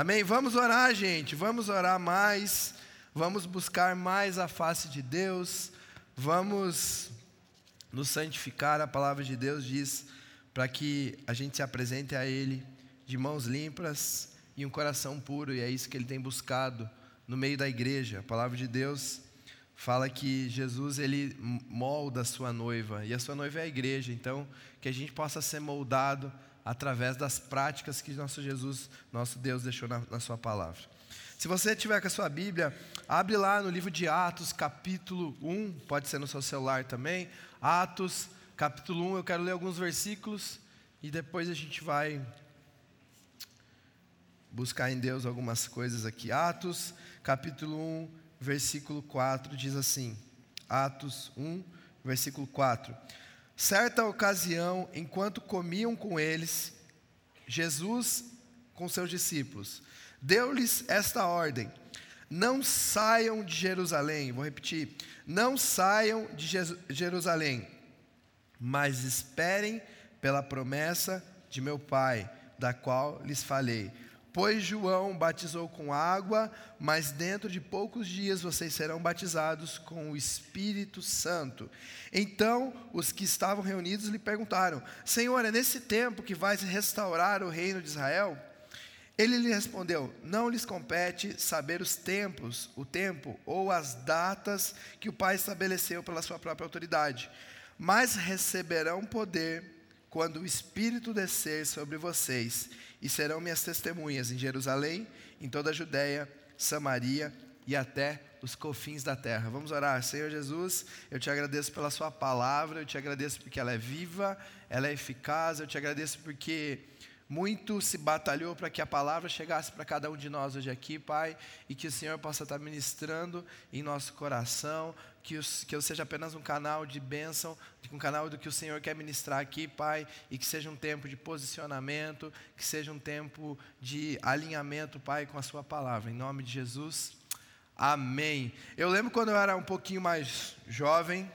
Amém? Vamos orar, gente. Vamos orar mais. Vamos buscar mais a face de Deus. Vamos nos santificar. A palavra de Deus diz para que a gente se apresente a Ele de mãos limpas e um coração puro. E é isso que Ele tem buscado no meio da igreja. A palavra de Deus fala que Jesus ele molda a sua noiva e a sua noiva é a igreja. Então, que a gente possa ser moldado através das práticas que nosso Jesus, nosso Deus deixou na, na sua palavra. Se você tiver com a sua Bíblia, abre lá no livro de Atos, capítulo 1, pode ser no seu celular também. Atos, capítulo 1, eu quero ler alguns versículos e depois a gente vai buscar em Deus algumas coisas aqui. Atos, capítulo 1, versículo 4 diz assim: Atos 1, versículo 4. Certa ocasião, enquanto comiam com eles, Jesus com seus discípulos, deu-lhes esta ordem: Não saiam de Jerusalém, vou repetir, não saiam de Jerusalém, mas esperem pela promessa de meu Pai, da qual lhes falei. Pois João batizou com água, mas dentro de poucos dias vocês serão batizados com o Espírito Santo. Então os que estavam reunidos lhe perguntaram: Senhor, é nesse tempo que vais restaurar o reino de Israel? Ele lhe respondeu: Não lhes compete saber os tempos, o tempo ou as datas que o Pai estabeleceu pela sua própria autoridade, mas receberão poder quando o Espírito descer sobre vocês e serão minhas testemunhas em Jerusalém, em toda a Judéia, Samaria e até os confins da terra. Vamos orar. Senhor Jesus, eu te agradeço pela Sua palavra, eu te agradeço porque ela é viva, ela é eficaz, eu te agradeço porque muito se batalhou para que a palavra chegasse para cada um de nós hoje aqui, Pai, e que o Senhor possa estar ministrando em nosso coração, que, que eu seja apenas um canal de bênção, um canal do que o Senhor quer ministrar aqui, Pai, e que seja um tempo de posicionamento, que seja um tempo de alinhamento, Pai, com a Sua palavra. Em nome de Jesus, amém. Eu lembro quando eu era um pouquinho mais jovem,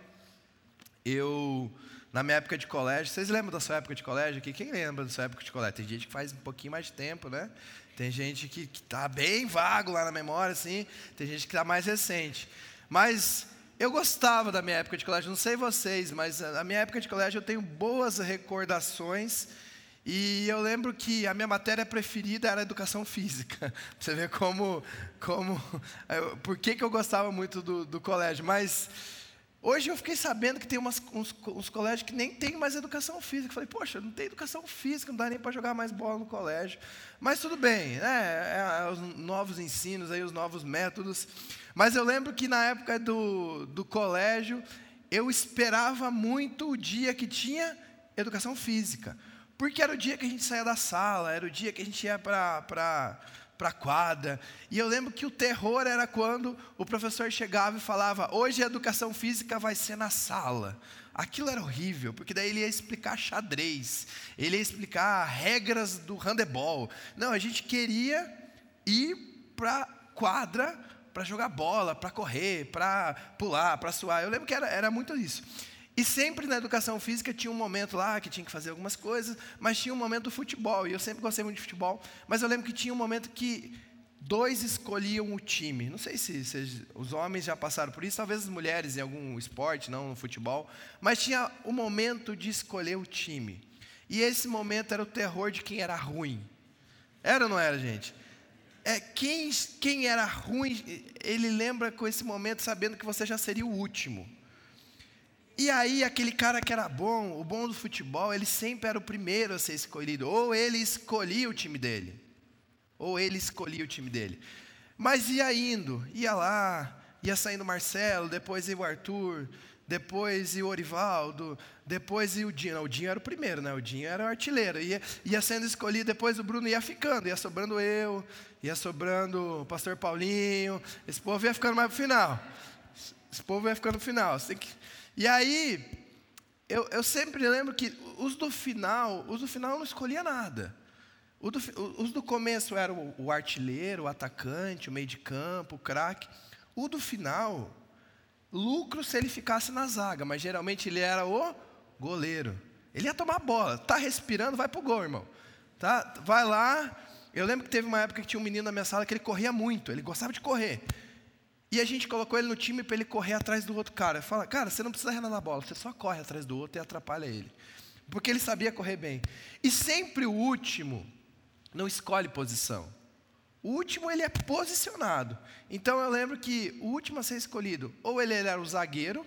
eu na minha época de colégio, vocês lembram da sua época de colégio aqui? Quem lembra da sua época de colégio? Tem gente que faz um pouquinho mais de tempo, né? Tem gente que está bem vago lá na memória, assim. Tem gente que está mais recente. Mas eu gostava da minha época de colégio, não sei vocês, mas na minha época de colégio eu tenho boas recordações. E eu lembro que a minha matéria preferida era educação física. Você vê como, como, por que, que eu gostava muito do, do colégio. Mas Hoje eu fiquei sabendo que tem umas, uns, uns, colégios que nem tem mais educação física. Eu falei, poxa, não tem educação física, não dá nem para jogar mais bola no colégio. Mas tudo bem, né? É, é, os novos ensinos, aí, os novos métodos. Mas eu lembro que na época do, do colégio, eu esperava muito o dia que tinha educação física. Porque era o dia que a gente saía da sala, era o dia que a gente ia para a quadra. E eu lembro que o terror era quando o professor chegava e falava: hoje a educação física vai ser na sala. Aquilo era horrível, porque daí ele ia explicar xadrez, ele ia explicar regras do handebol. Não, a gente queria ir para a quadra para jogar bola, para correr, para pular, para suar. Eu lembro que era, era muito isso. E sempre na educação física tinha um momento lá que tinha que fazer algumas coisas, mas tinha um momento do futebol, e eu sempre gostei muito de futebol, mas eu lembro que tinha um momento que dois escolhiam o time. Não sei se, se, os homens já passaram por isso, talvez as mulheres em algum esporte, não no futebol, mas tinha o momento de escolher o time. E esse momento era o terror de quem era ruim. Era ou não era, gente? É, quem, quem era ruim, ele lembra com esse momento sabendo que você já seria o último. E aí, aquele cara que era bom, o bom do futebol, ele sempre era o primeiro a ser escolhido. Ou ele escolhia o time dele, ou ele escolhia o time dele. Mas ia indo, ia lá, ia saindo o Marcelo, depois ia o Arthur, depois o Orivaldo, depois o Dinho. O Dinho era o primeiro, né? O Dinho era o artilheiro. Ia, ia sendo escolhido, depois o Bruno ia ficando, ia sobrando eu, ia sobrando o pastor Paulinho. Esse povo ia ficando mais pro final. Esse povo ia ficando no final. E aí, eu, eu sempre lembro que os do final, os do final não escolhia nada. Do, os do começo eram o, o artilheiro, o atacante, o meio de campo, o craque. O do final, lucro se ele ficasse na zaga, mas geralmente ele era o goleiro. Ele ia tomar a bola, tá respirando, vai pro gol, irmão. Tá? Vai lá, Eu lembro que teve uma época que tinha um menino na minha sala que ele corria muito, ele gostava de correr. E a gente colocou ele no time para ele correr atrás do outro cara. Fala, cara, você não precisa relar na bola, você só corre atrás do outro e atrapalha ele. Porque ele sabia correr bem. E sempre o último não escolhe posição. O último ele é posicionado. Então eu lembro que o último a ser escolhido, ou ele era o zagueiro,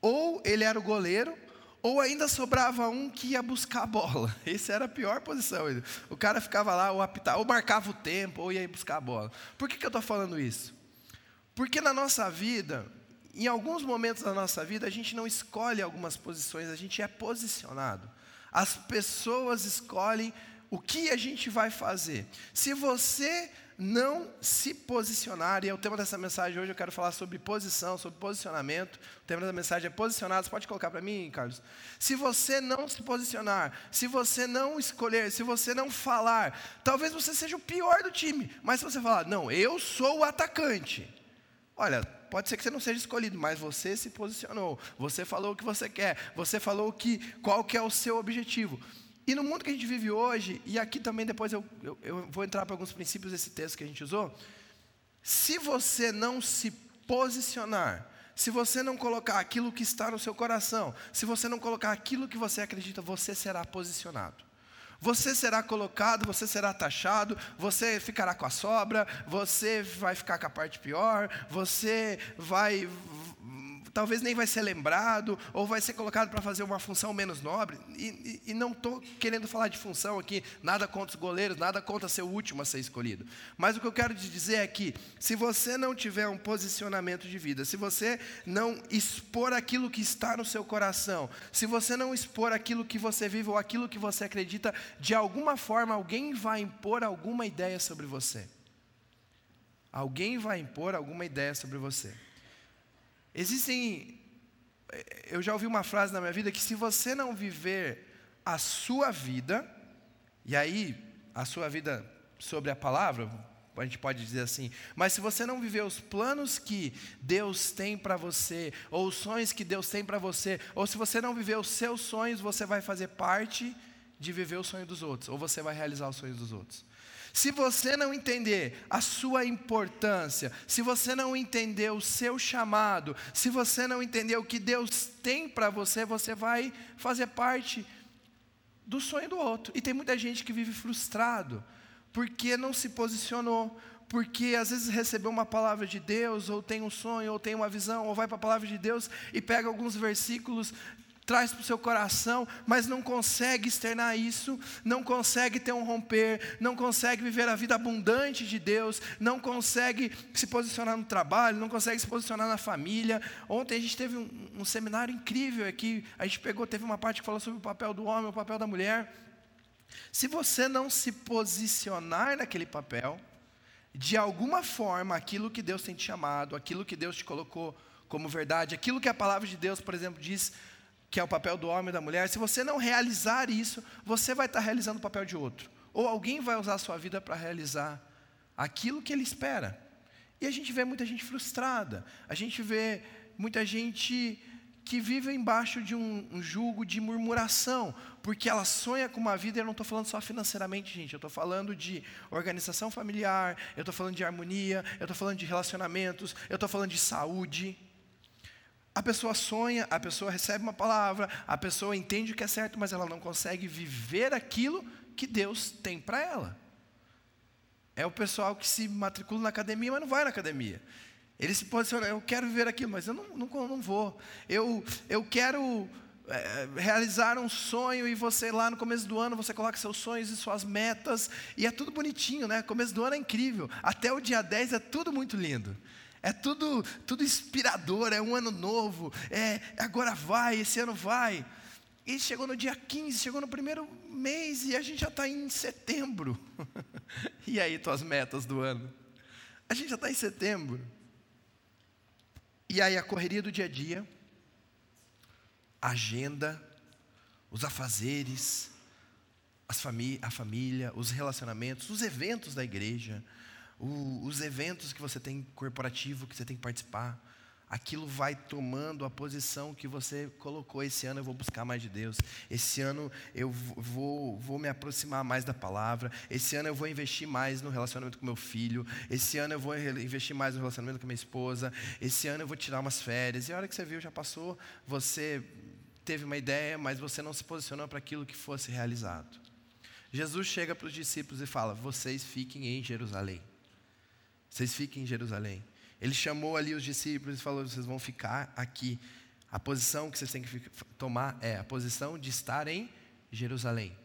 ou ele era o goleiro, ou ainda sobrava um que ia buscar a bola. Essa era a pior posição. O cara ficava lá, ou, apitava, ou marcava o tempo, ou ia buscar a bola. Por que, que eu estou falando isso? Porque na nossa vida, em alguns momentos da nossa vida, a gente não escolhe algumas posições, a gente é posicionado. As pessoas escolhem o que a gente vai fazer. Se você não se posicionar, e é o tema dessa mensagem hoje, eu quero falar sobre posição, sobre posicionamento. O tema da mensagem é posicionado. Você pode colocar para mim, Carlos? Se você não se posicionar, se você não escolher, se você não falar, talvez você seja o pior do time, mas se você falar, não, eu sou o atacante. Olha, pode ser que você não seja escolhido, mas você se posicionou, você falou o que você quer, você falou que, qual que é o seu objetivo. E no mundo que a gente vive hoje, e aqui também depois eu, eu, eu vou entrar para alguns princípios desse texto que a gente usou, se você não se posicionar, se você não colocar aquilo que está no seu coração, se você não colocar aquilo que você acredita, você será posicionado. Você será colocado, você será taxado, você ficará com a sobra, você vai ficar com a parte pior, você vai talvez nem vai ser lembrado, ou vai ser colocado para fazer uma função menos nobre. E, e, e não estou querendo falar de função aqui, nada contra os goleiros, nada contra ser o último a ser escolhido. Mas o que eu quero te dizer é que, se você não tiver um posicionamento de vida, se você não expor aquilo que está no seu coração, se você não expor aquilo que você vive ou aquilo que você acredita, de alguma forma alguém vai impor alguma ideia sobre você. Alguém vai impor alguma ideia sobre você. Existem. Eu já ouvi uma frase na minha vida que se você não viver a sua vida, e aí a sua vida sobre a palavra, a gente pode dizer assim, mas se você não viver os planos que Deus tem para você, ou os sonhos que Deus tem para você, ou se você não viver os seus sonhos, você vai fazer parte de viver o sonho dos outros, ou você vai realizar os sonhos dos outros. Se você não entender a sua importância, se você não entender o seu chamado, se você não entender o que Deus tem para você, você vai fazer parte do sonho do outro. E tem muita gente que vive frustrado porque não se posicionou, porque às vezes recebeu uma palavra de Deus, ou tem um sonho, ou tem uma visão, ou vai para a palavra de Deus e pega alguns versículos traz para o seu coração, mas não consegue externar isso, não consegue ter um romper, não consegue viver a vida abundante de Deus, não consegue se posicionar no trabalho, não consegue se posicionar na família. Ontem a gente teve um, um seminário incrível aqui, a gente pegou, teve uma parte que falou sobre o papel do homem, o papel da mulher. Se você não se posicionar naquele papel, de alguma forma, aquilo que Deus tem te chamado, aquilo que Deus te colocou como verdade, aquilo que a palavra de Deus, por exemplo, diz que é o papel do homem e da mulher, se você não realizar isso, você vai estar realizando o papel de outro. Ou alguém vai usar a sua vida para realizar aquilo que ele espera. E a gente vê muita gente frustrada, a gente vê muita gente que vive embaixo de um, um jugo de murmuração, porque ela sonha com uma vida, e eu não estou falando só financeiramente, gente, eu estou falando de organização familiar, eu estou falando de harmonia, eu estou falando de relacionamentos, eu estou falando de saúde. A pessoa sonha, a pessoa recebe uma palavra, a pessoa entende o que é certo, mas ela não consegue viver aquilo que Deus tem para ela. É o pessoal que se matricula na academia, mas não vai na academia. Ele se posiciona, eu quero viver aquilo, mas eu não, não, não vou. Eu, eu quero é, realizar um sonho e você lá no começo do ano, você coloca seus sonhos e suas metas, e é tudo bonitinho, né? Começo do ano é incrível. Até o dia 10 é tudo muito lindo. É tudo, tudo inspirador, é um ano novo, é agora vai, esse ano vai. E chegou no dia 15, chegou no primeiro mês e a gente já está em setembro. e aí, tuas metas do ano? A gente já está em setembro. E aí, a correria do dia a dia, a agenda, os afazeres, famí a família, os relacionamentos, os eventos da igreja, o, os eventos que você tem corporativo, que você tem que participar, aquilo vai tomando a posição que você colocou. Esse ano eu vou buscar mais de Deus. Esse ano eu vou, vou me aproximar mais da palavra. Esse ano eu vou investir mais no relacionamento com meu filho. Esse ano eu vou investir mais no relacionamento com minha esposa. Esse ano eu vou tirar umas férias. E a hora que você viu, já passou, você teve uma ideia, mas você não se posicionou para aquilo que fosse realizado. Jesus chega para os discípulos e fala: Vocês fiquem em Jerusalém. Vocês fiquem em Jerusalém. Ele chamou ali os discípulos e falou: vocês vão ficar aqui. A posição que vocês têm que tomar é a posição de estar em Jerusalém.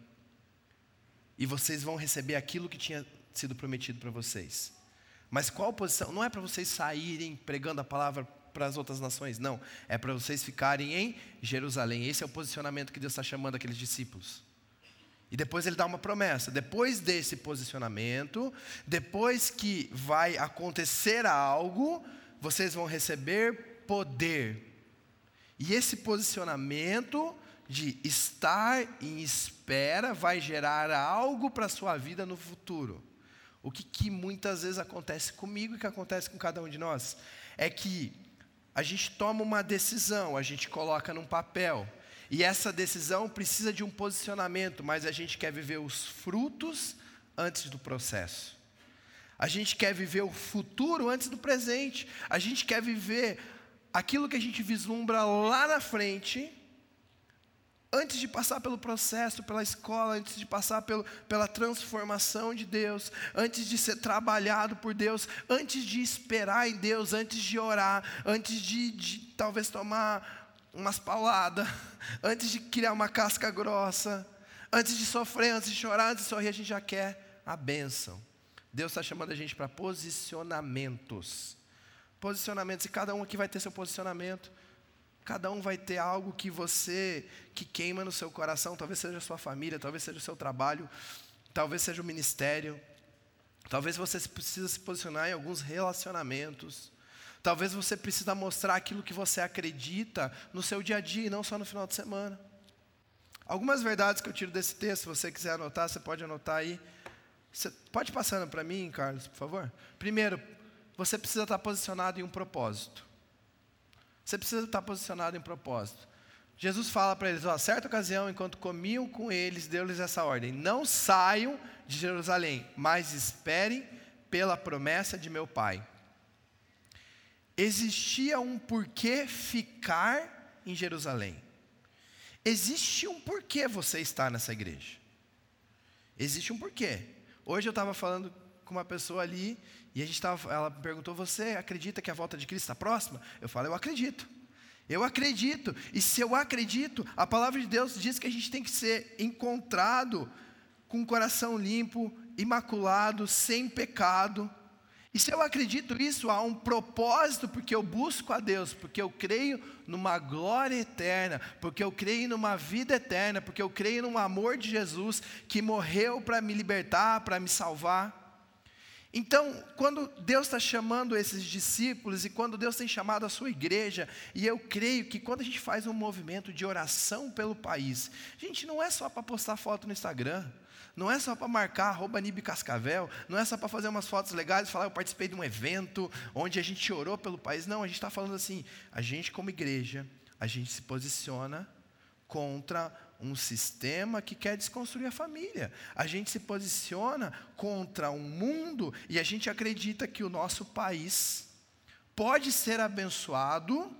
E vocês vão receber aquilo que tinha sido prometido para vocês. Mas qual posição? Não é para vocês saírem pregando a palavra para as outras nações, não. É para vocês ficarem em Jerusalém. Esse é o posicionamento que Deus está chamando aqueles discípulos. E depois ele dá uma promessa. Depois desse posicionamento, depois que vai acontecer algo, vocês vão receber poder. E esse posicionamento de estar em espera vai gerar algo para a sua vida no futuro. O que, que muitas vezes acontece comigo e que acontece com cada um de nós é que a gente toma uma decisão, a gente coloca num papel, e essa decisão precisa de um posicionamento, mas a gente quer viver os frutos antes do processo. A gente quer viver o futuro antes do presente. A gente quer viver aquilo que a gente vislumbra lá na frente, antes de passar pelo processo, pela escola, antes de passar pelo, pela transformação de Deus, antes de ser trabalhado por Deus, antes de esperar em Deus, antes de orar, antes de, de talvez tomar umas pauladas, antes de criar uma casca grossa, antes de sofrer, antes de chorar, antes de sorrir, a gente já quer a bênção. Deus está chamando a gente para posicionamentos. Posicionamentos, e cada um aqui vai ter seu posicionamento. Cada um vai ter algo que você, que queima no seu coração, talvez seja a sua família, talvez seja o seu trabalho, talvez seja o ministério. Talvez você precisa se posicionar em alguns relacionamentos. Talvez você precisa mostrar aquilo que você acredita no seu dia a dia e não só no final de semana. Algumas verdades que eu tiro desse texto, se você quiser anotar, você pode anotar aí. Você pode passando para mim, Carlos, por favor? Primeiro, você precisa estar posicionado em um propósito. Você precisa estar posicionado em um propósito. Jesus fala para eles, ó, certa ocasião, enquanto comiam com eles, deu-lhes essa ordem: não saiam de Jerusalém, mas esperem pela promessa de meu Pai existia um porquê ficar em Jerusalém. Existe um porquê você estar nessa igreja. Existe um porquê. Hoje eu estava falando com uma pessoa ali e a gente tava, ela perguntou: Você acredita que a volta de Cristo está próxima? Eu falo: Eu acredito. Eu acredito. E se eu acredito, a palavra de Deus diz que a gente tem que ser encontrado com o coração limpo, imaculado, sem pecado e se eu acredito isso, há um propósito, porque eu busco a Deus, porque eu creio numa glória eterna, porque eu creio numa vida eterna, porque eu creio no amor de Jesus que morreu para me libertar, para me salvar. Então, quando Deus está chamando esses discípulos e quando Deus tem chamado a sua igreja, e eu creio que quando a gente faz um movimento de oração pelo país, gente, não é só para postar foto no Instagram, não é só para marcar arroba Nibe Cascavel, não é só para fazer umas fotos legais falar eu participei de um evento onde a gente orou pelo país. Não, a gente está falando assim, a gente como igreja, a gente se posiciona contra um sistema que quer desconstruir a família. A gente se posiciona contra um mundo e a gente acredita que o nosso país pode ser abençoado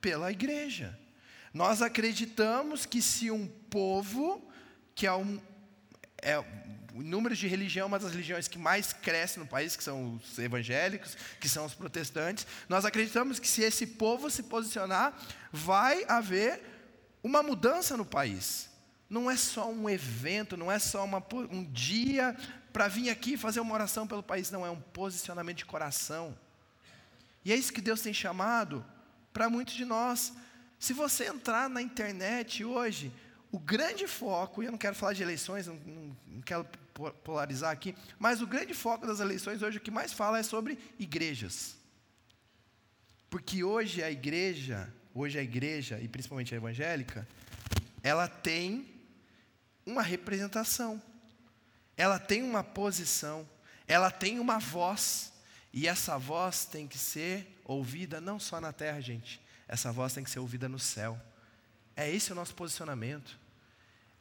pela igreja. Nós acreditamos que se um povo, que é um, é, o número de religião uma das religiões que mais cresce no país, que são os evangélicos, que são os protestantes. Nós acreditamos que se esse povo se posicionar, vai haver uma mudança no país. Não é só um evento, não é só uma, um dia para vir aqui fazer uma oração pelo país, não, é um posicionamento de coração. E é isso que Deus tem chamado para muitos de nós. Se você entrar na internet hoje, o grande foco, e eu não quero falar de eleições, não, não, não quero polarizar aqui, mas o grande foco das eleições hoje, o que mais fala é sobre igrejas. Porque hoje a igreja, hoje a igreja, e principalmente a evangélica, ela tem uma representação, ela tem uma posição, ela tem uma voz, e essa voz tem que ser ouvida não só na terra, gente. Essa voz tem que ser ouvida no céu. É esse o nosso posicionamento.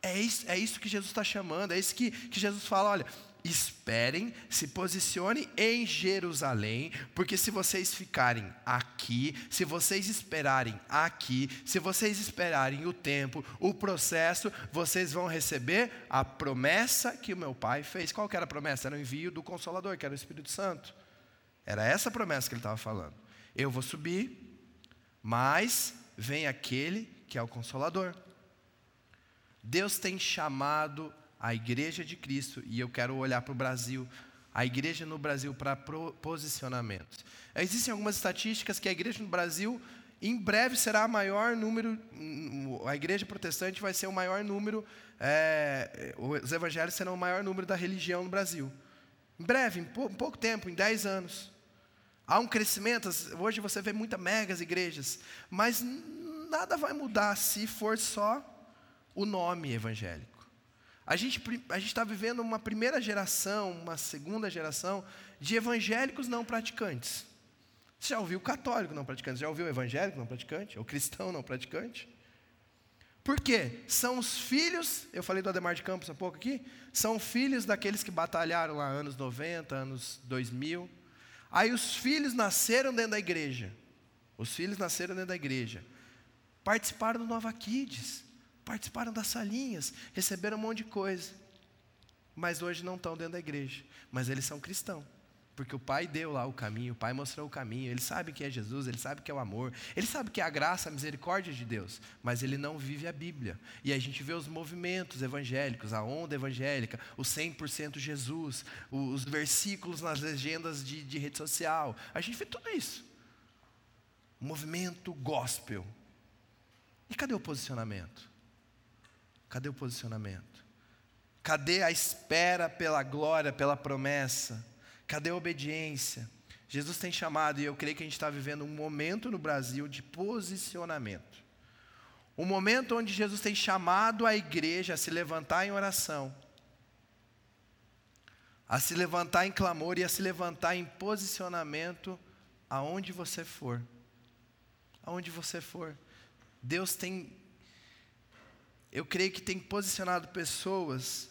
É isso, é isso que Jesus está chamando, é isso que, que Jesus fala: olha, esperem, se posicionem em Jerusalém, porque se vocês ficarem aqui, se vocês esperarem aqui, se vocês esperarem o tempo, o processo, vocês vão receber a promessa que o meu pai fez. Qual era a promessa? Era o envio do Consolador, que era o Espírito Santo. Era essa promessa que ele estava falando. Eu vou subir, mas vem aquele que é o Consolador. Deus tem chamado a igreja de Cristo, e eu quero olhar para o Brasil, a igreja no Brasil para posicionamentos. Existem algumas estatísticas que a igreja no Brasil, em breve, será a maior número, a igreja protestante vai ser o maior número, é, os evangelhos serão o maior número da religião no Brasil. Em breve, em pouco tempo, em 10 anos. Há um crescimento, hoje você vê muitas megas igrejas, mas nada vai mudar se for só o nome evangélico. A gente a está vivendo uma primeira geração, uma segunda geração de evangélicos não praticantes. Você já ouviu católico não praticante? Já ouviu evangélico não praticante? Ou cristão não praticante? Por quê? São os filhos, eu falei do Ademar de Campos há pouco aqui, são filhos daqueles que batalharam lá anos 90, anos 2000. Aí os filhos nasceram dentro da igreja. Os filhos nasceram dentro da igreja. Participaram do Nova Kids participaram das salinhas, receberam um monte de coisa, mas hoje não estão dentro da igreja, mas eles são cristãos. Porque o Pai deu lá o caminho, o Pai mostrou o caminho, ele sabe que é Jesus, ele sabe que é o amor, ele sabe que é a graça, a misericórdia de Deus, mas ele não vive a Bíblia. E a gente vê os movimentos evangélicos, a onda evangélica, o 100% Jesus, os versículos nas legendas de, de rede social, a gente vê tudo isso. movimento gospel. E cadê o posicionamento? Cadê o posicionamento? Cadê a espera pela glória, pela promessa? Cadê a obediência? Jesus tem chamado, e eu creio que a gente está vivendo um momento no Brasil de posicionamento. Um momento onde Jesus tem chamado a igreja a se levantar em oração, a se levantar em clamor e a se levantar em posicionamento aonde você for. Aonde você for. Deus tem eu creio que tem posicionado pessoas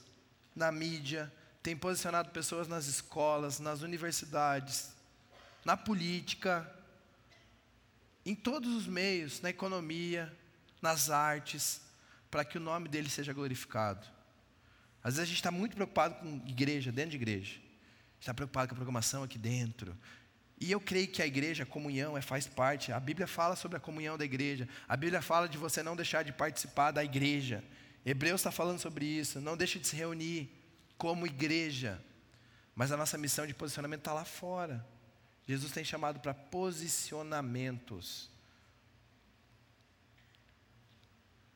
na mídia, tem posicionado pessoas nas escolas, nas universidades, na política, em todos os meios, na economia, nas artes, para que o nome dele seja glorificado. Às vezes a gente está muito preocupado com igreja, dentro de igreja. Está preocupado com a programação aqui dentro. E eu creio que a igreja, a comunhão, é, faz parte. A Bíblia fala sobre a comunhão da igreja. A Bíblia fala de você não deixar de participar da igreja. Hebreus está falando sobre isso. Não deixe de se reunir como igreja. Mas a nossa missão de posicionamento está lá fora. Jesus tem chamado para posicionamentos.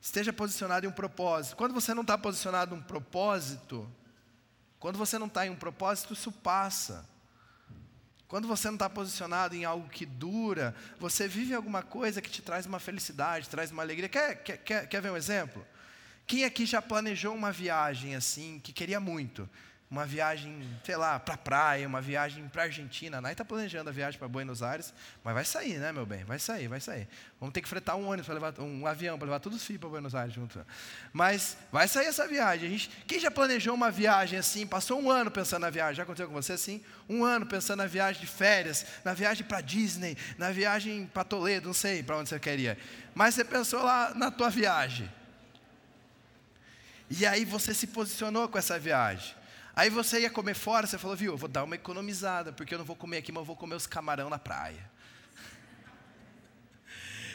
Esteja posicionado em um propósito. Quando você não está posicionado em um propósito, quando você não está em um propósito, isso passa. Quando você não está posicionado em algo que dura, você vive alguma coisa que te traz uma felicidade, traz uma alegria. Quer, quer, quer, quer ver um exemplo? Quem aqui já planejou uma viagem assim, que queria muito? Uma viagem, sei lá, para praia, uma viagem para Argentina. A Nai está planejando a viagem para Buenos Aires, mas vai sair, né, meu bem? Vai sair, vai sair. Vamos ter que fretar um ônibus para levar um avião para levar todos os filhos para Buenos Aires junto. Mas vai sair essa viagem. A gente, quem já planejou uma viagem assim, passou um ano pensando na viagem? Já aconteceu com você assim? Um ano pensando na viagem de férias, na viagem para Disney, na viagem para Toledo, não sei para onde você queria. Mas você pensou lá na tua viagem. E aí você se posicionou com essa viagem. Aí você ia comer fora, você falou, viu, eu vou dar uma economizada, porque eu não vou comer aqui, mas eu vou comer os camarão na praia.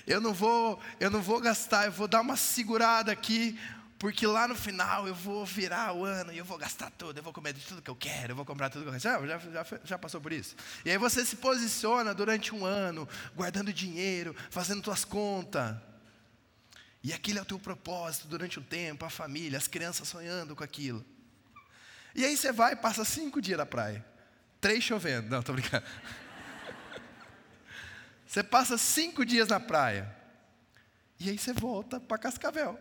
Eu não vou, eu não vou gastar, eu vou dar uma segurada aqui, porque lá no final eu vou virar o ano e eu vou gastar tudo, eu vou comer de tudo que eu quero, eu vou comprar tudo que eu quero. Já, já, já passou por isso? E aí você se posiciona durante um ano, guardando dinheiro, fazendo suas contas. E aquele é o teu propósito durante um tempo, a família, as crianças sonhando com aquilo. E aí você vai passa cinco dias na praia. Três chovendo. Não, estou brincando. Você passa cinco dias na praia. E aí você volta para Cascavel.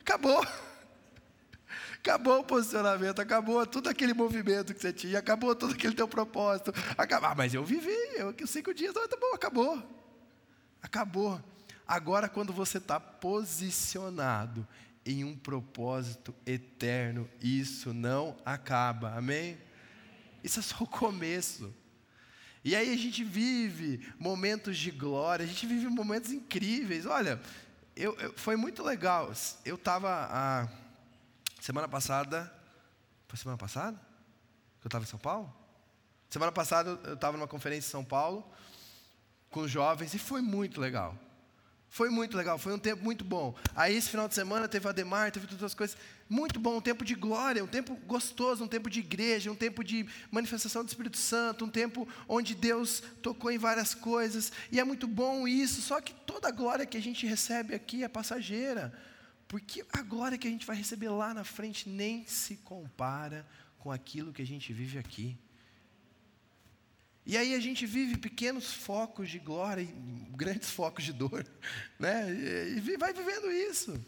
Acabou. Acabou o posicionamento, acabou todo aquele movimento que você tinha, acabou todo aquele teu propósito. Acabou. Ah, mas eu vivi, eu cinco dias, tá bom, acabou. Acabou. Agora, quando você está posicionado em um propósito eterno, isso não acaba, amém? Isso é só o começo. E aí a gente vive momentos de glória, a gente vive momentos incríveis. Olha, eu, eu foi muito legal. Eu estava a semana passada, foi semana passada? Que eu estava em São Paulo? Semana passada eu estava numa conferência em São Paulo com jovens e foi muito legal. Foi muito legal, foi um tempo muito bom. Aí esse final de semana teve a Demar, teve todas as coisas. Muito bom, um tempo de glória, um tempo gostoso, um tempo de igreja, um tempo de manifestação do Espírito Santo, um tempo onde Deus tocou em várias coisas. E é muito bom isso, só que toda a glória que a gente recebe aqui é passageira. Porque a glória que a gente vai receber lá na frente nem se compara com aquilo que a gente vive aqui. E aí a gente vive pequenos focos de glória e grandes focos de dor, né? E vai vivendo isso.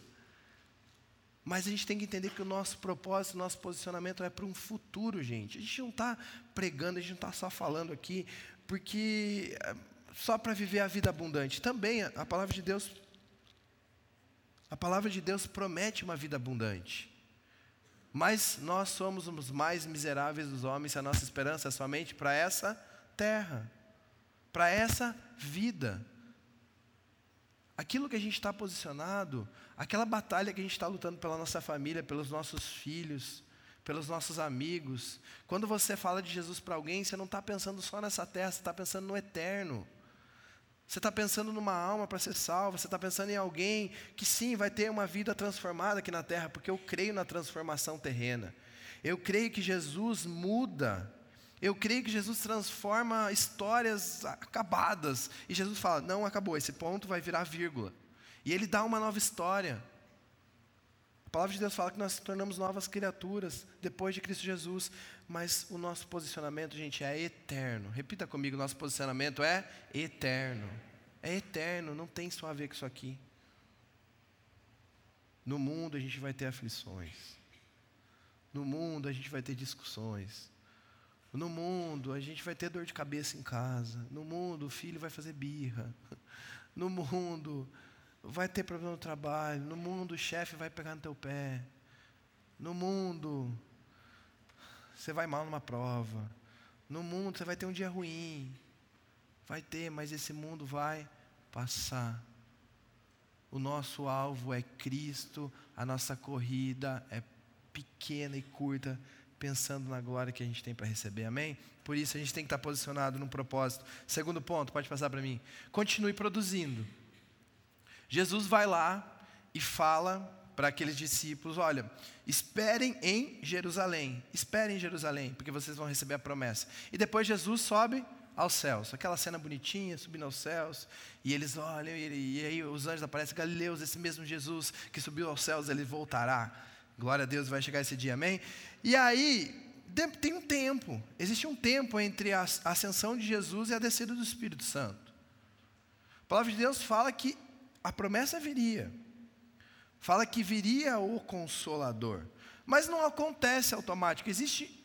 Mas a gente tem que entender que o nosso propósito, o nosso posicionamento é para um futuro, gente. A gente não está pregando, a gente não está só falando aqui, porque eh, só para viver a vida abundante. Também a palavra de Deus, a palavra de Deus promete uma vida abundante. Mas nós somos os mais miseráveis dos homens, a nossa esperança é somente para essa terra, para essa vida. Aquilo que a gente está posicionado, aquela batalha que a gente está lutando pela nossa família, pelos nossos filhos, pelos nossos amigos. Quando você fala de Jesus para alguém, você não está pensando só nessa terra, você está pensando no eterno. Você está pensando numa alma para ser salva, você está pensando em alguém que sim vai ter uma vida transformada aqui na terra, porque eu creio na transformação terrena. Eu creio que Jesus muda eu creio que Jesus transforma histórias acabadas. E Jesus fala: não acabou, esse ponto vai virar vírgula. E ele dá uma nova história. A palavra de Deus fala que nós nos tornamos novas criaturas depois de Cristo Jesus, mas o nosso posicionamento, gente, é eterno. Repita comigo: nosso posicionamento é eterno. É eterno, não tem só a ver com isso aqui. No mundo a gente vai ter aflições. No mundo a gente vai ter discussões. No mundo, a gente vai ter dor de cabeça em casa. No mundo, o filho vai fazer birra. No mundo, vai ter problema no trabalho. No mundo, o chefe vai pegar no teu pé. No mundo, você vai mal numa prova. No mundo, você vai ter um dia ruim. Vai ter, mas esse mundo vai passar. O nosso alvo é Cristo, a nossa corrida é pequena e curta pensando na glória que a gente tem para receber, amém? Por isso a gente tem que estar posicionado num propósito. Segundo ponto, pode passar para mim. Continue produzindo. Jesus vai lá e fala para aqueles discípulos: olha, esperem em Jerusalém, esperem em Jerusalém, porque vocês vão receber a promessa. E depois Jesus sobe aos céus, aquela cena bonitinha, subindo aos céus, e eles olham, e, e aí os anjos aparecem, Galileus, esse mesmo Jesus que subiu aos céus, ele voltará. Glória a Deus, vai chegar esse dia, amém? E aí, tem um tempo, existe um tempo entre a ascensão de Jesus e a descida do Espírito Santo. A palavra de Deus fala que a promessa viria, fala que viria o Consolador, mas não acontece automático, existe,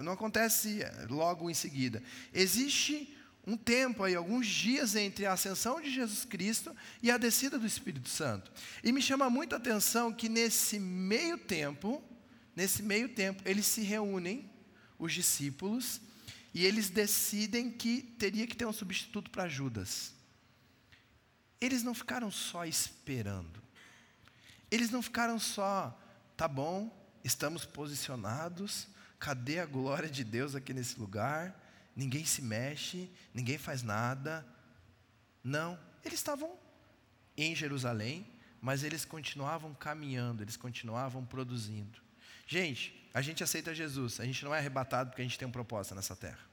não acontece logo em seguida, existe um tempo aí, alguns dias entre a ascensão de Jesus Cristo e a descida do Espírito Santo. E me chama muito a atenção que nesse meio tempo, nesse meio tempo, eles se reúnem, os discípulos, e eles decidem que teria que ter um substituto para Judas. Eles não ficaram só esperando. Eles não ficaram só, tá bom, estamos posicionados, cadê a glória de Deus aqui nesse lugar? Ninguém se mexe, ninguém faz nada. Não, eles estavam em Jerusalém, mas eles continuavam caminhando, eles continuavam produzindo. Gente, a gente aceita Jesus, a gente não é arrebatado porque a gente tem um propósito nessa terra.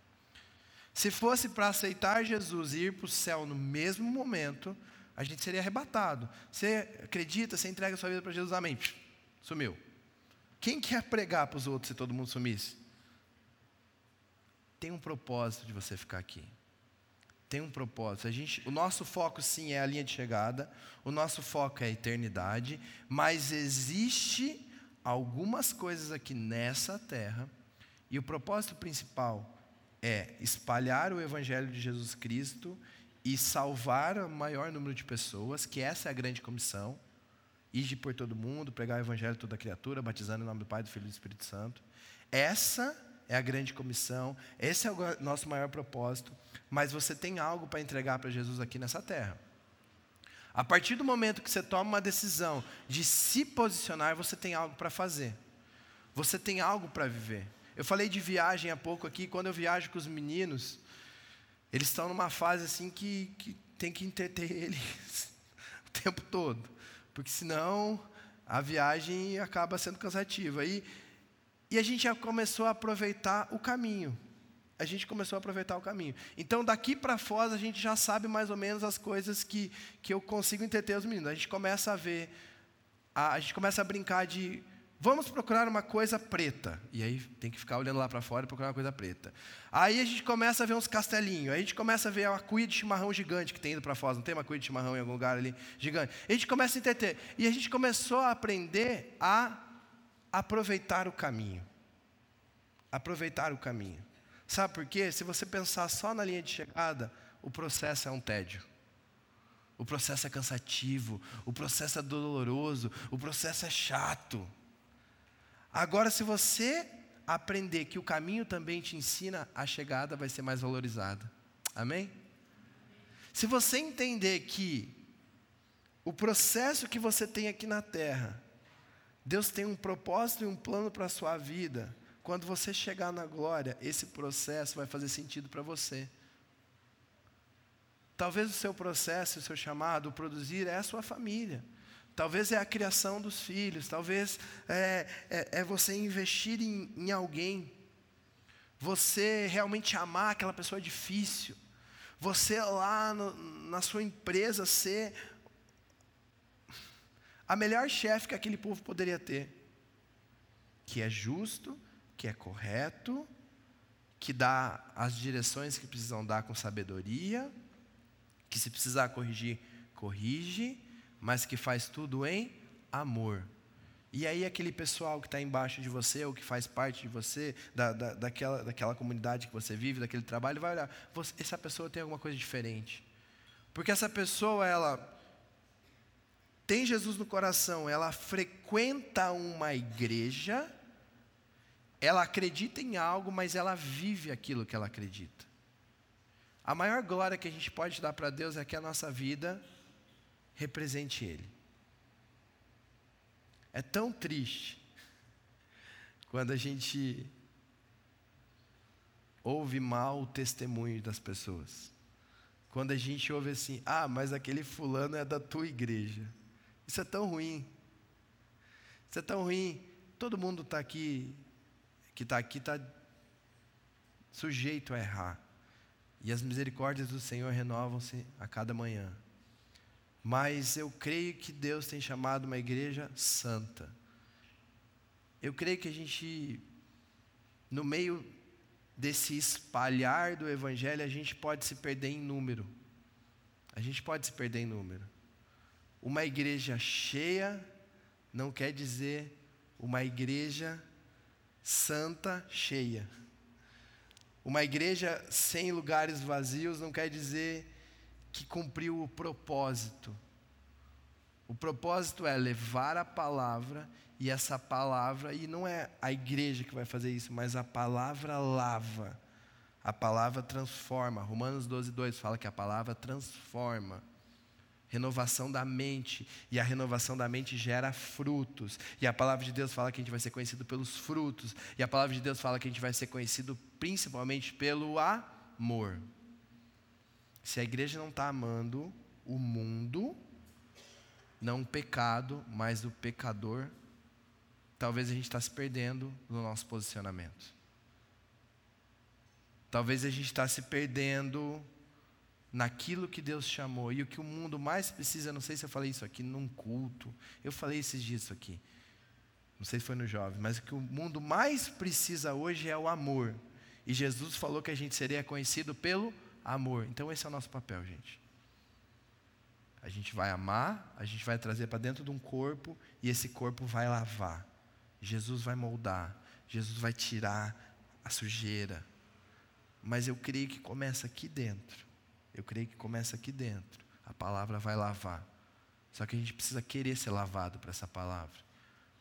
Se fosse para aceitar Jesus e ir para o céu no mesmo momento, a gente seria arrebatado. Você acredita, você entrega sua vida para Jesus, amém. Sumiu. Quem quer pregar para os outros se todo mundo sumisse? Tem um propósito de você ficar aqui. Tem um propósito. A gente, o nosso foco sim é a linha de chegada, o nosso foco é a eternidade, mas existe algumas coisas aqui nessa terra, e o propósito principal é espalhar o Evangelho de Jesus Cristo e salvar o maior número de pessoas, que essa é a grande comissão, ir por todo mundo, pregar o Evangelho a toda criatura, batizando em nome do Pai, do Filho e do Espírito Santo. Essa é a grande comissão, esse é o nosso maior propósito, mas você tem algo para entregar para Jesus aqui nessa terra. A partir do momento que você toma uma decisão de se posicionar, você tem algo para fazer. Você tem algo para viver. Eu falei de viagem há pouco aqui, quando eu viajo com os meninos, eles estão numa fase assim que, que tem que entreter eles o tempo todo, porque senão a viagem acaba sendo cansativa. E, e a gente já começou a aproveitar o caminho. A gente começou a aproveitar o caminho. Então, daqui para fora, a gente já sabe mais ou menos as coisas que, que eu consigo entreter os meninos. A gente começa a ver, a, a gente começa a brincar de Vamos procurar uma coisa preta. E aí tem que ficar olhando lá para fora e procurar uma coisa preta. Aí a gente começa a ver uns castelinhos. Aí a gente começa a ver uma cuia de chimarrão gigante que tem indo para fora. Não tem uma cuia de chimarrão em algum lugar ali gigante. E a gente começa a entender. E a gente começou a aprender a aproveitar o caminho. Aproveitar o caminho. Sabe por quê? Se você pensar só na linha de chegada, o processo é um tédio. O processo é cansativo, o processo é doloroso, o processo é chato. Agora, se você aprender que o caminho também te ensina, a chegada vai ser mais valorizada. Amém? Se você entender que o processo que você tem aqui na terra, Deus tem um propósito e um plano para a sua vida, quando você chegar na glória, esse processo vai fazer sentido para você. Talvez o seu processo, o seu chamado, o produzir é a sua família. Talvez é a criação dos filhos, talvez é, é, é você investir em, em alguém, você realmente amar aquela pessoa difícil, você lá no, na sua empresa ser a melhor chefe que aquele povo poderia ter, que é justo, que é correto, que dá as direções que precisam dar com sabedoria, que se precisar corrigir, corrige, mas que faz tudo em amor. E aí aquele pessoal que está embaixo de você, ou que faz parte de você, da, da, daquela, daquela comunidade que você vive, daquele trabalho, vai olhar, você, essa pessoa tem alguma coisa diferente. Porque essa pessoa, ela tem Jesus no coração, ela frequenta uma igreja, ela acredita em algo, mas ela vive aquilo que ela acredita. A maior glória que a gente pode dar para Deus é que a nossa vida represente Ele. É tão triste quando a gente ouve mal o testemunho das pessoas. Quando a gente ouve assim, ah, mas aquele fulano é da tua igreja. Isso é tão ruim. Isso é tão ruim. Todo mundo está aqui, que está aqui, está sujeito a errar. E as misericórdias do Senhor renovam-se a cada manhã. Mas eu creio que Deus tem chamado uma igreja santa. Eu creio que a gente, no meio desse espalhar do Evangelho, a gente pode se perder em número. A gente pode se perder em número. Uma igreja cheia não quer dizer uma igreja santa cheia. Uma igreja sem lugares vazios não quer dizer que cumpriu o propósito. O propósito é levar a palavra, e essa palavra, e não é a igreja que vai fazer isso, mas a palavra lava, a palavra transforma. Romanos 12, 2 fala que a palavra transforma. Renovação da mente, e a renovação da mente gera frutos, e a palavra de Deus fala que a gente vai ser conhecido pelos frutos, e a palavra de Deus fala que a gente vai ser conhecido principalmente pelo amor. Se a igreja não está amando o mundo, não o pecado, mas o pecador, talvez a gente está se perdendo no nosso posicionamento. Talvez a gente está se perdendo naquilo que Deus chamou. E o que o mundo mais precisa, não sei se eu falei isso aqui num culto, eu falei esses dias isso aqui. Não sei se foi no jovem, mas o que o mundo mais precisa hoje é o amor. E Jesus falou que a gente seria conhecido pelo amor. Então esse é o nosso papel, gente. A gente vai amar, a gente vai trazer para dentro de um corpo e esse corpo vai lavar. Jesus vai moldar, Jesus vai tirar a sujeira. Mas eu creio que começa aqui dentro. Eu creio que começa aqui dentro. A palavra vai lavar. Só que a gente precisa querer ser lavado para essa palavra.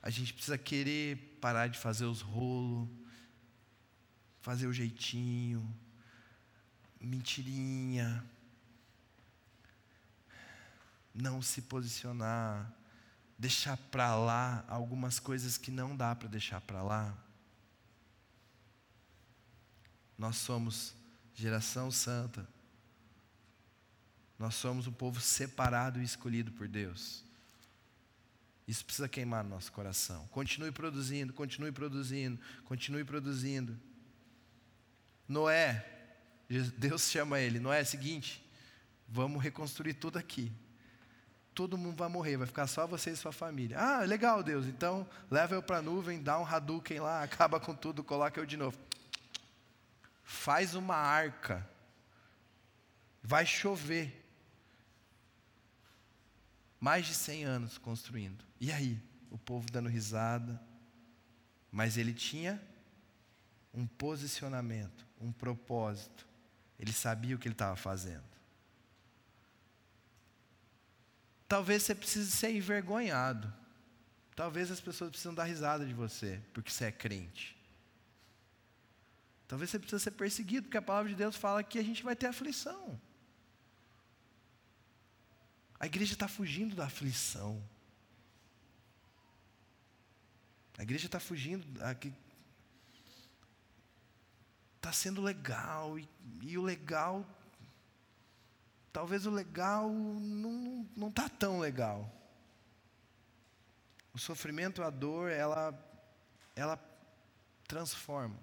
A gente precisa querer parar de fazer os rolos, fazer o jeitinho, mentirinha, não se posicionar, deixar para lá algumas coisas que não dá para deixar para lá. Nós somos geração santa. Nós somos um povo separado e escolhido por Deus. Isso precisa queimar no nosso coração. Continue produzindo, continue produzindo, continue produzindo. Noé, Deus chama ele, Noé é o seguinte, vamos reconstruir tudo aqui. Todo mundo vai morrer, vai ficar só você e sua família. Ah, legal, Deus, então leva eu para a nuvem, dá um Hadouken lá, acaba com tudo, coloca eu de novo. Faz uma arca, vai chover. Mais de 100 anos construindo. E aí? O povo dando risada. Mas ele tinha um posicionamento, um propósito. Ele sabia o que ele estava fazendo. Talvez você precise ser envergonhado. Talvez as pessoas precisam dar risada de você, porque você é crente. Talvez você precise ser perseguido, porque a palavra de Deus fala que a gente vai ter aflição. A igreja está fugindo da aflição. A igreja está fugindo. Está sendo legal. E, e, o legal. Talvez o legal não está tão legal. O sofrimento, a dor, ela, ela transforma.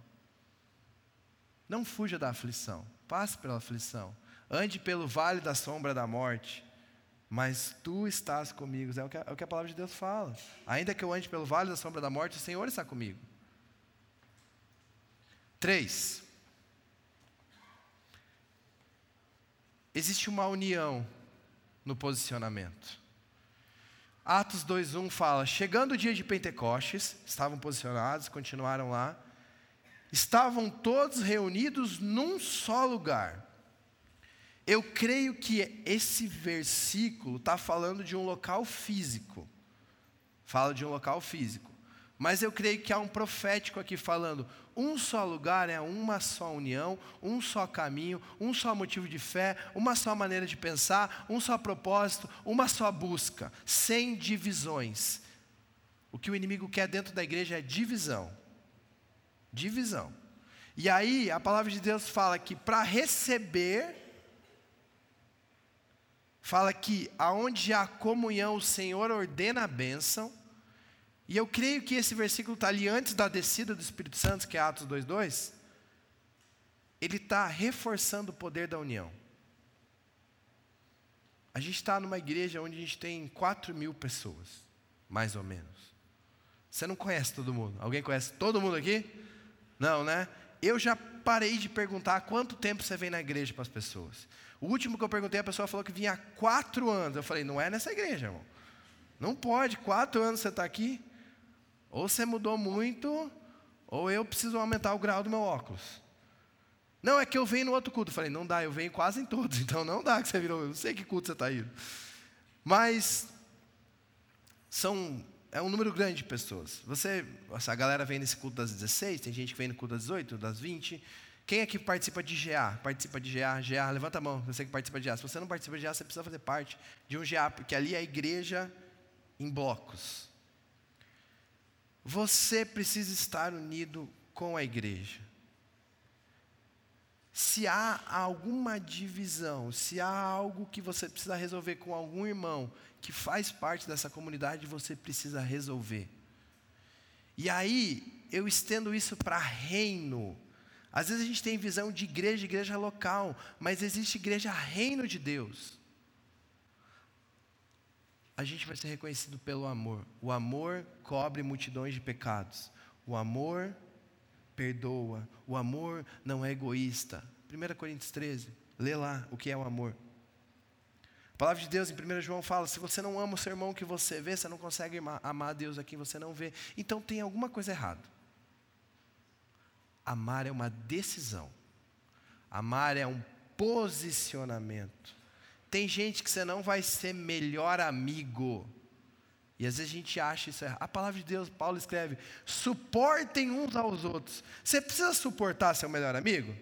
Não fuja da aflição. Passe pela aflição. Ande pelo vale da sombra da morte mas tu estás comigo. É o, que a, é o que a palavra de Deus fala. Ainda que eu ande pelo vale da sombra da morte, o Senhor está comigo. Três. Existe uma união no posicionamento. Atos 2:1 fala: Chegando o dia de Pentecostes, estavam posicionados, continuaram lá. Estavam todos reunidos num só lugar. Eu creio que esse versículo está falando de um local físico. Fala de um local físico. Mas eu creio que há um profético aqui falando: um só lugar é uma só união, um só caminho, um só motivo de fé, uma só maneira de pensar, um só propósito, uma só busca, sem divisões. O que o inimigo quer dentro da igreja é divisão. Divisão. E aí a palavra de Deus fala que para receber fala que aonde há comunhão, o Senhor ordena a bênção. E eu creio que esse versículo está ali antes da descida do Espírito Santo, que é Atos 2,2. Ele está reforçando o poder da união. A gente está numa igreja onde a gente tem 4 mil pessoas, mais ou menos. Você não conhece todo mundo? Alguém conhece todo mundo aqui? Não, né? Eu já parei de perguntar há quanto tempo você vem na igreja para as pessoas. O último que eu perguntei, a pessoa falou que vinha há quatro anos. Eu falei, não é nessa igreja, irmão. Não pode, quatro anos você está aqui. Ou você mudou muito, ou eu preciso aumentar o grau do meu óculos. Não, é que eu venho no outro culto. Eu falei, não dá, eu venho quase em todos, então não dá que você virou. Eu não sei que culto você está indo. Mas são, é um número grande de pessoas. Você, a galera vem nesse culto das 16, tem gente que vem no culto das 18, das 20. Quem aqui participa de GA? Participa de GA? GA, levanta a mão, você que participa de GA. Se você não participa de GA, você precisa fazer parte de um GA, porque ali é a igreja em blocos. Você precisa estar unido com a igreja. Se há alguma divisão, se há algo que você precisa resolver com algum irmão que faz parte dessa comunidade, você precisa resolver. E aí, eu estendo isso para reino às vezes a gente tem visão de igreja, igreja local, mas existe igreja reino de Deus. A gente vai ser reconhecido pelo amor. O amor cobre multidões de pecados. O amor perdoa. O amor não é egoísta. 1 Coríntios 13, lê lá o que é o amor. A palavra de Deus em 1 João fala: se você não ama o seu irmão que você vê, você não consegue amar a Deus a quem você não vê. Então tem alguma coisa errada. Amar é uma decisão. Amar é um posicionamento. Tem gente que você não vai ser melhor amigo. E às vezes a gente acha isso errado. A palavra de Deus, Paulo escreve: suportem uns aos outros. Você precisa suportar seu melhor amigo?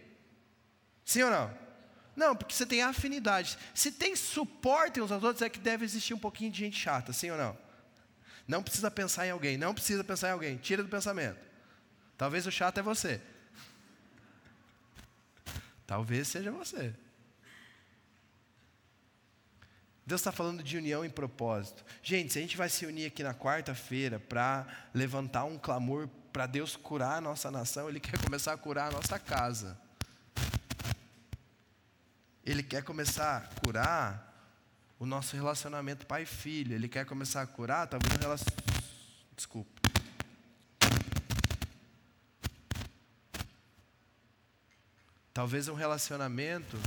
Sim ou não? Não, porque você tem afinidade. Se tem suporte uns aos outros, é que deve existir um pouquinho de gente chata, sim ou não? Não precisa pensar em alguém, não precisa pensar em alguém, tira do pensamento. Talvez o chato é você. Talvez seja você. Deus está falando de união em propósito. Gente, se a gente vai se unir aqui na quarta-feira para levantar um clamor para Deus curar a nossa nação, Ele quer começar a curar a nossa casa. Ele quer começar a curar o nosso relacionamento pai filho. Ele quer começar a curar, talvez um relacionamento. Desculpa. Talvez um relacionamento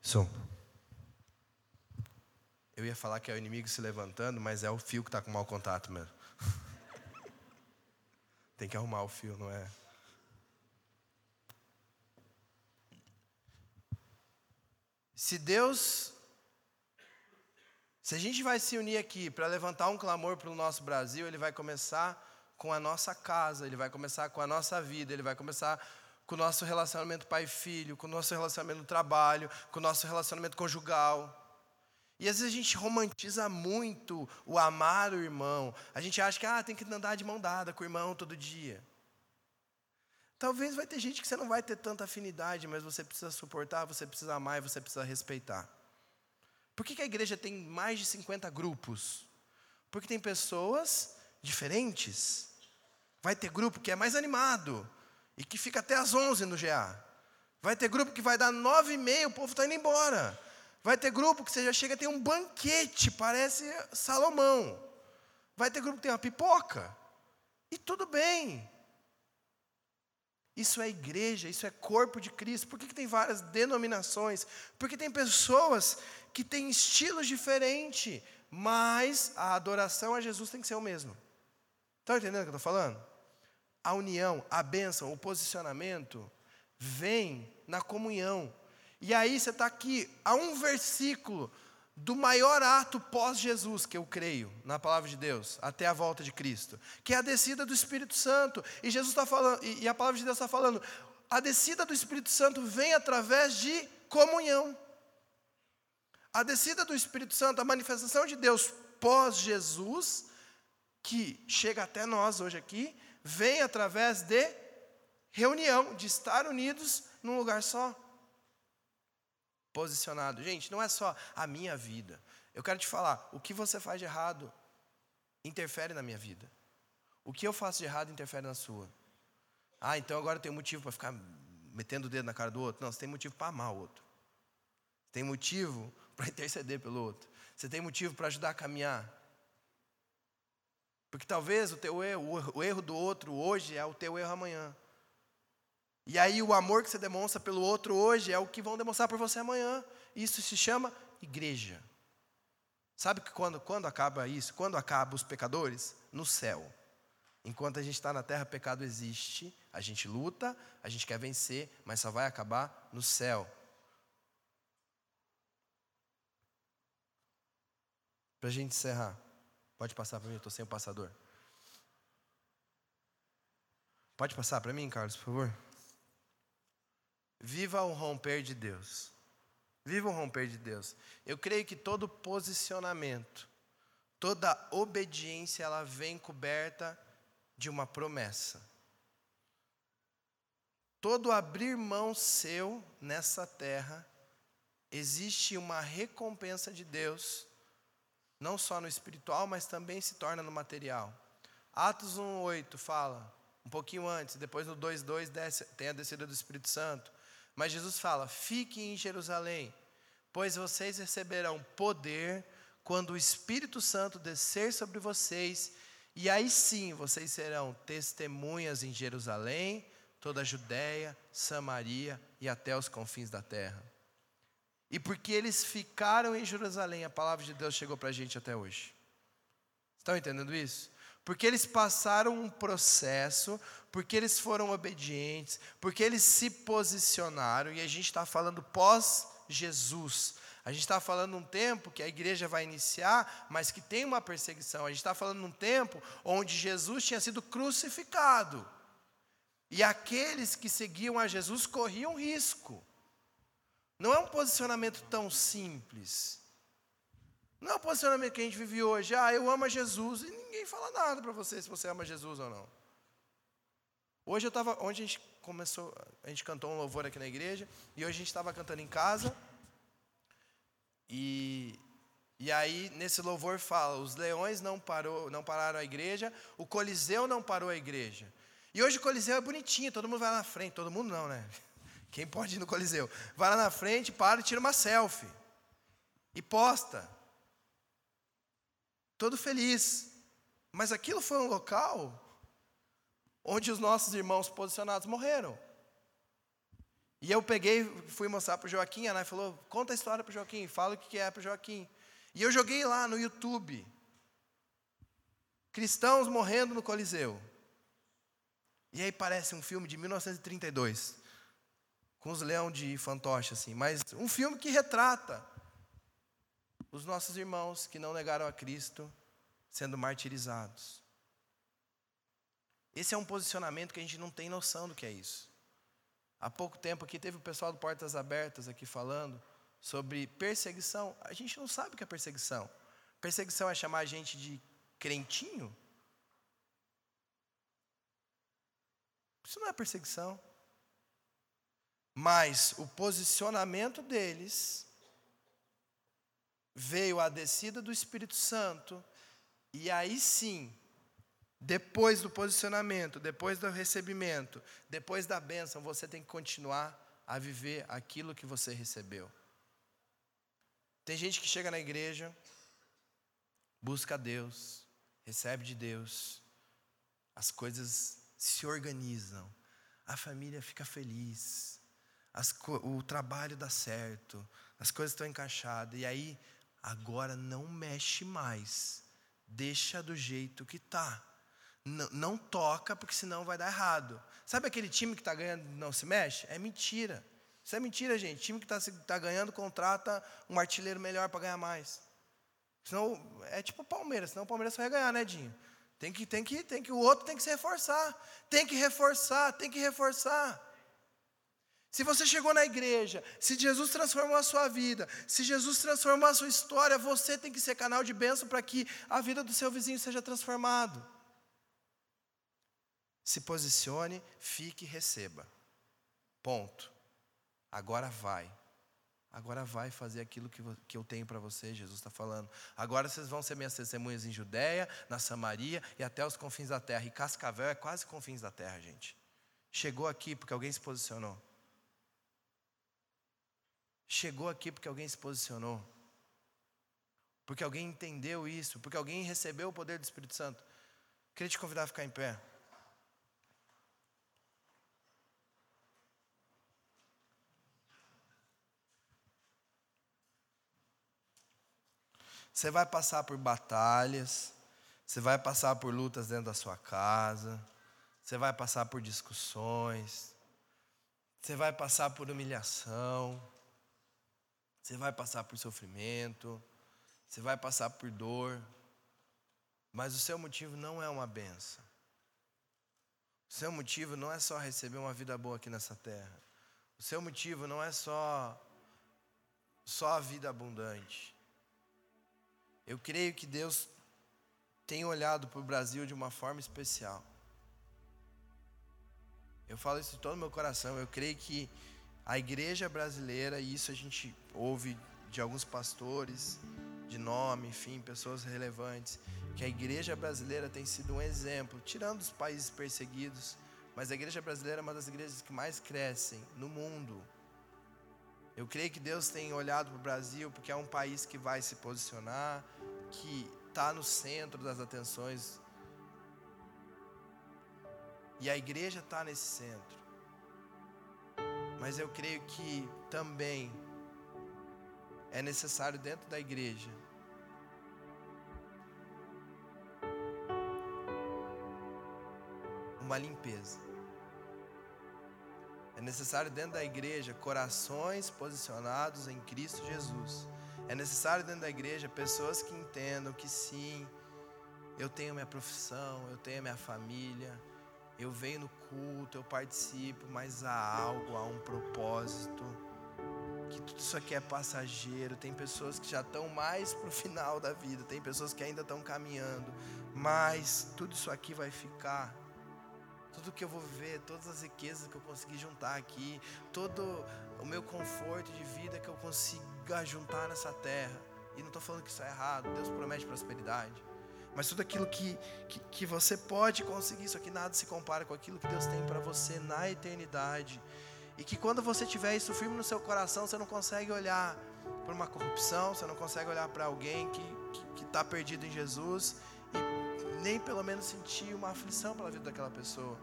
Som. Eu ia falar que é o inimigo se levantando, mas é o fio que está com mau contato mesmo. Tem que arrumar o fio, não é? Se Deus. Se a gente vai se unir aqui para levantar um clamor para o nosso Brasil, ele vai começar com a nossa casa, ele vai começar com a nossa vida, ele vai começar com o nosso relacionamento pai-filho, com o nosso relacionamento no trabalho, com o nosso relacionamento conjugal. E às vezes a gente romantiza muito o amar o irmão. A gente acha que ah, tem que andar de mão dada com o irmão todo dia. Talvez vai ter gente que você não vai ter tanta afinidade, mas você precisa suportar, você precisa amar e você precisa respeitar. Por que, que a igreja tem mais de 50 grupos? Porque tem pessoas diferentes. Vai ter grupo que é mais animado, e que fica até às 11 no GA. Vai ter grupo que vai dar 9 e meia, o povo está indo embora. Vai ter grupo que você já chega tem um banquete, parece Salomão. Vai ter grupo que tem uma pipoca. E tudo bem. Isso é igreja, isso é corpo de Cristo. Por que, que tem várias denominações? Porque tem pessoas que têm estilos diferentes, mas a adoração a Jesus tem que ser o mesmo. Estão entendendo o que eu estou falando? a união, a bênção, o posicionamento, vem na comunhão. E aí você está aqui, a um versículo do maior ato pós-Jesus, que eu creio, na palavra de Deus, até a volta de Cristo, que é a descida do Espírito Santo. E Jesus está falando, e a palavra de Deus está falando, a descida do Espírito Santo vem através de comunhão. A descida do Espírito Santo, a manifestação de Deus pós-Jesus, que chega até nós hoje aqui, vem através de reunião, de estar unidos num lugar só. Posicionado. Gente, não é só a minha vida. Eu quero te falar, o que você faz de errado interfere na minha vida. O que eu faço de errado interfere na sua. Ah, então agora tem motivo para ficar metendo o dedo na cara do outro? Não, você tem motivo para amar o outro. Tem motivo para interceder pelo outro. Você tem motivo para ajudar a caminhar. Porque talvez o teu erro, o erro do outro hoje é o teu erro amanhã. E aí o amor que você demonstra pelo outro hoje é o que vão demonstrar por você amanhã. Isso se chama igreja. Sabe que quando, quando acaba isso? Quando acaba os pecadores? No céu. Enquanto a gente está na terra, pecado existe. A gente luta, a gente quer vencer, mas só vai acabar no céu. Para a gente encerrar. Pode passar para mim, eu estou sem o passador. Pode passar para mim, Carlos, por favor? Viva o romper de Deus. Viva o romper de Deus. Eu creio que todo posicionamento, toda obediência, ela vem coberta de uma promessa. Todo abrir mão seu nessa terra, existe uma recompensa de Deus não só no espiritual, mas também se torna no material. Atos 1:8 fala, um pouquinho antes, depois no 2:2 tem a descida do Espírito Santo. Mas Jesus fala: "Fiquem em Jerusalém, pois vocês receberão poder quando o Espírito Santo descer sobre vocês, E aí sim vocês serão testemunhas em Jerusalém, toda a Judéia, Samaria e até os confins da terra. E porque eles ficaram em Jerusalém, a palavra de Deus chegou para a gente até hoje. Estão entendendo isso? Porque eles passaram um processo, porque eles foram obedientes, porque eles se posicionaram, e a gente está falando pós-Jesus. A gente está falando um tempo que a igreja vai iniciar, mas que tem uma perseguição. A gente está falando um tempo onde Jesus tinha sido crucificado. E aqueles que seguiam a Jesus corriam risco. Não é um posicionamento tão simples. Não é o posicionamento que a gente vive hoje. Ah, eu amo a Jesus. E ninguém fala nada para você se você ama Jesus ou não. Hoje eu estava. Onde a gente começou. A gente cantou um louvor aqui na igreja. E hoje a gente estava cantando em casa. E, e aí, nesse louvor fala: os leões não, parou, não pararam a igreja, o Coliseu não parou a igreja. E hoje o Coliseu é bonitinho, todo mundo vai lá na frente, todo mundo não, né? Quem pode ir no Coliseu? Vai lá na frente, para e tira uma selfie. E posta. Todo feliz. Mas aquilo foi um local onde os nossos irmãos posicionados morreram. E eu peguei, fui mostrar para o Joaquim, a Ana falou, conta a história para o Joaquim, fala o que é para o Joaquim. E eu joguei lá no YouTube, cristãos morrendo no Coliseu. E aí parece um filme de 1932, com os leão de fantoche, assim, mas um filme que retrata os nossos irmãos que não negaram a Cristo sendo martirizados. Esse é um posicionamento que a gente não tem noção do que é isso. Há pouco tempo aqui teve o pessoal do Portas Abertas aqui falando sobre perseguição. A gente não sabe o que é perseguição. Perseguição é chamar a gente de crentinho? Isso não é perseguição. Mas o posicionamento deles veio a descida do Espírito Santo, e aí sim depois do posicionamento, depois do recebimento, depois da bênção, você tem que continuar a viver aquilo que você recebeu. Tem gente que chega na igreja, busca Deus, recebe de Deus, as coisas se organizam, a família fica feliz, as, o trabalho dá certo, as coisas estão encaixadas, e aí, agora não mexe mais, deixa do jeito que está não, não toca, porque senão vai dar errado. Sabe aquele time que está ganhando não se mexe? É mentira. Isso é mentira, gente. Time que está tá ganhando contrata um artilheiro melhor para ganhar mais. Senão, é tipo o Palmeiras, senão o Palmeiras só vai ganhar, né, Dinho? Tem que, tem que, tem que, o outro tem que se reforçar. Tem que reforçar, tem que reforçar. Se você chegou na igreja, se Jesus transformou a sua vida, se Jesus transformou a sua história, você tem que ser canal de bênção para que a vida do seu vizinho seja transformado. Se posicione, fique e receba. Ponto. Agora vai. Agora vai fazer aquilo que, que eu tenho para você, Jesus está falando. Agora vocês vão ser minhas testemunhas em Judéia, na Samaria e até os confins da terra. E Cascavel é quase confins da terra, gente. Chegou aqui porque alguém se posicionou. Chegou aqui porque alguém se posicionou. Porque alguém entendeu isso, porque alguém recebeu o poder do Espírito Santo. Queria te convidar a ficar em pé. Você vai passar por batalhas, você vai passar por lutas dentro da sua casa, você vai passar por discussões, você vai passar por humilhação, você vai passar por sofrimento, você vai passar por dor, mas o seu motivo não é uma benção. O seu motivo não é só receber uma vida boa aqui nessa terra. O seu motivo não é só só a vida abundante. Eu creio que Deus tem olhado para o Brasil de uma forma especial. Eu falo isso de todo o meu coração. Eu creio que a igreja brasileira, e isso a gente ouve de alguns pastores, de nome, enfim, pessoas relevantes, que a igreja brasileira tem sido um exemplo, tirando os países perseguidos, mas a igreja brasileira é uma das igrejas que mais crescem no mundo. Eu creio que Deus tem olhado para o Brasil porque é um país que vai se posicionar, que está no centro das atenções E a igreja está nesse centro. Mas eu creio que também é necessário dentro da igreja uma limpeza. É necessário dentro da igreja corações posicionados em Cristo Jesus. É necessário dentro da igreja pessoas que entendam que sim, eu tenho minha profissão, eu tenho minha família, eu venho no culto, eu participo, mas há algo, há um propósito. Que tudo isso aqui é passageiro. Tem pessoas que já estão mais para o final da vida, tem pessoas que ainda estão caminhando, mas tudo isso aqui vai ficar tudo que eu vou viver, todas as riquezas que eu consegui juntar aqui, todo o meu conforto de vida que eu consiga juntar nessa terra. E não estou falando que isso é errado, Deus promete prosperidade. Mas tudo aquilo que, que, que você pode conseguir, isso aqui nada se compara com aquilo que Deus tem para você na eternidade. E que quando você tiver isso firme no seu coração, você não consegue olhar para uma corrupção, você não consegue olhar para alguém que está perdido em Jesus nem pelo menos sentir uma aflição pela vida daquela pessoa.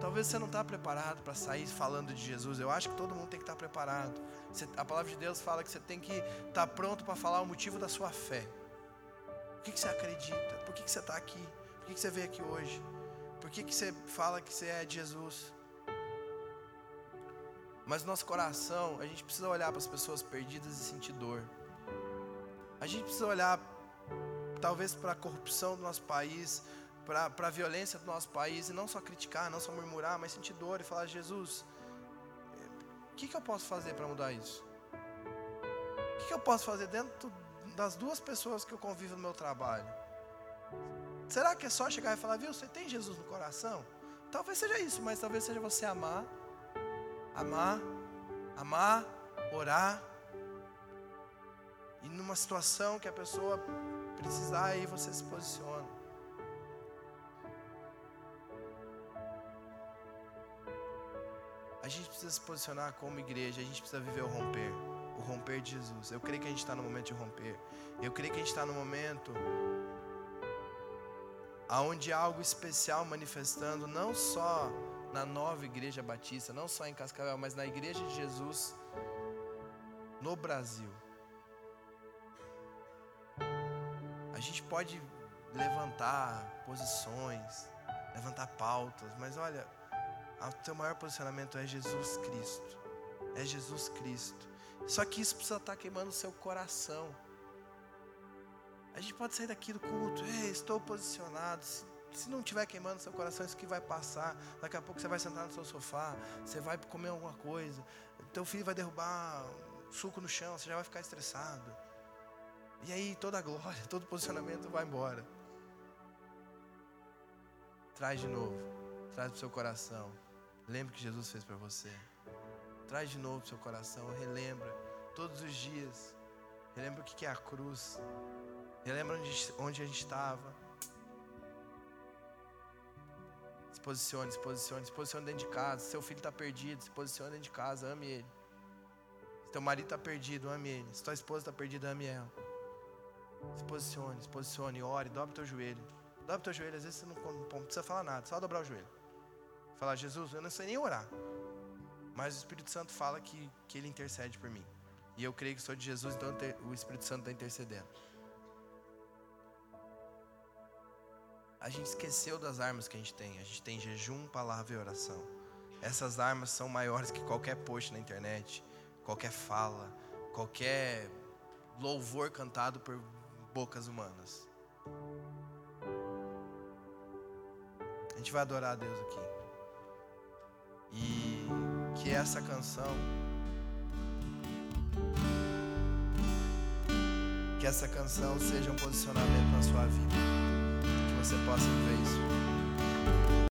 Talvez você não está preparado para sair falando de Jesus. Eu acho que todo mundo tem que estar tá preparado. Você, a palavra de Deus fala que você tem que estar tá pronto para falar o motivo da sua fé. O que, que você acredita? Por que, que você está aqui? Por que, que você veio aqui hoje? Por que, que você fala que você é de Jesus? Mas no nosso coração, a gente precisa olhar para as pessoas perdidas e sentir dor. A gente precisa olhar talvez para a corrupção do nosso país, para a violência do nosso país, e não só criticar, não só murmurar, mas sentir dor e falar: Jesus, o que, que eu posso fazer para mudar isso? O que, que eu posso fazer dentro das duas pessoas que eu convivo no meu trabalho? Será que é só chegar e falar, viu, você tem Jesus no coração? Talvez seja isso, mas talvez seja você amar, amar, amar, orar. E numa situação que a pessoa precisar, aí você se posiciona. A gente precisa se posicionar como igreja, a gente precisa viver o romper, o romper de Jesus. Eu creio que a gente está no momento de romper. Eu creio que a gente está no momento aonde algo especial manifestando, não só na nova igreja batista, não só em Cascavel, mas na igreja de Jesus no Brasil. A gente pode levantar posições, levantar pautas, mas olha, o teu maior posicionamento é Jesus Cristo. É Jesus Cristo. Só que isso precisa estar queimando o seu coração. A gente pode sair daqui do culto, estou posicionado. Se, não estiver queimando o seu coração, isso que vai passar. Daqui a pouco você vai sentar no seu sofá, você vai comer alguma coisa, teu filho vai derrubar suco no chão, você já vai ficar estressado. E aí toda a glória, todo o posicionamento vai embora. Traz de novo. Traz para o seu coração. Lembre que Jesus fez para você. Traz de novo para o seu coração. Relembra todos os dias. Relembra o que é a cruz. Relembra onde, onde a gente estava. Posicione, se posicione, se posicione dentro de casa. Se seu filho está perdido, se posicione dentro de casa, ame ele. Se teu marido está perdido, ame ele. Se tua esposa está perdida, ame ela. Se posicione, se posicione, ore, dobre teu joelho. Dobre teu joelho, às vezes você não, não precisa falar nada, só dobrar o joelho. Falar, Jesus, eu não sei nem orar. Mas o Espírito Santo fala que, que Ele intercede por mim. E eu creio que sou de Jesus, então o Espírito Santo está intercedendo. A gente esqueceu das armas que a gente tem. A gente tem jejum, palavra e oração. Essas armas são maiores que qualquer post na internet, qualquer fala, qualquer louvor cantado por bocas humanas. A gente vai adorar a Deus aqui. E que essa canção, que essa canção seja um posicionamento na sua vida você possa viver isso.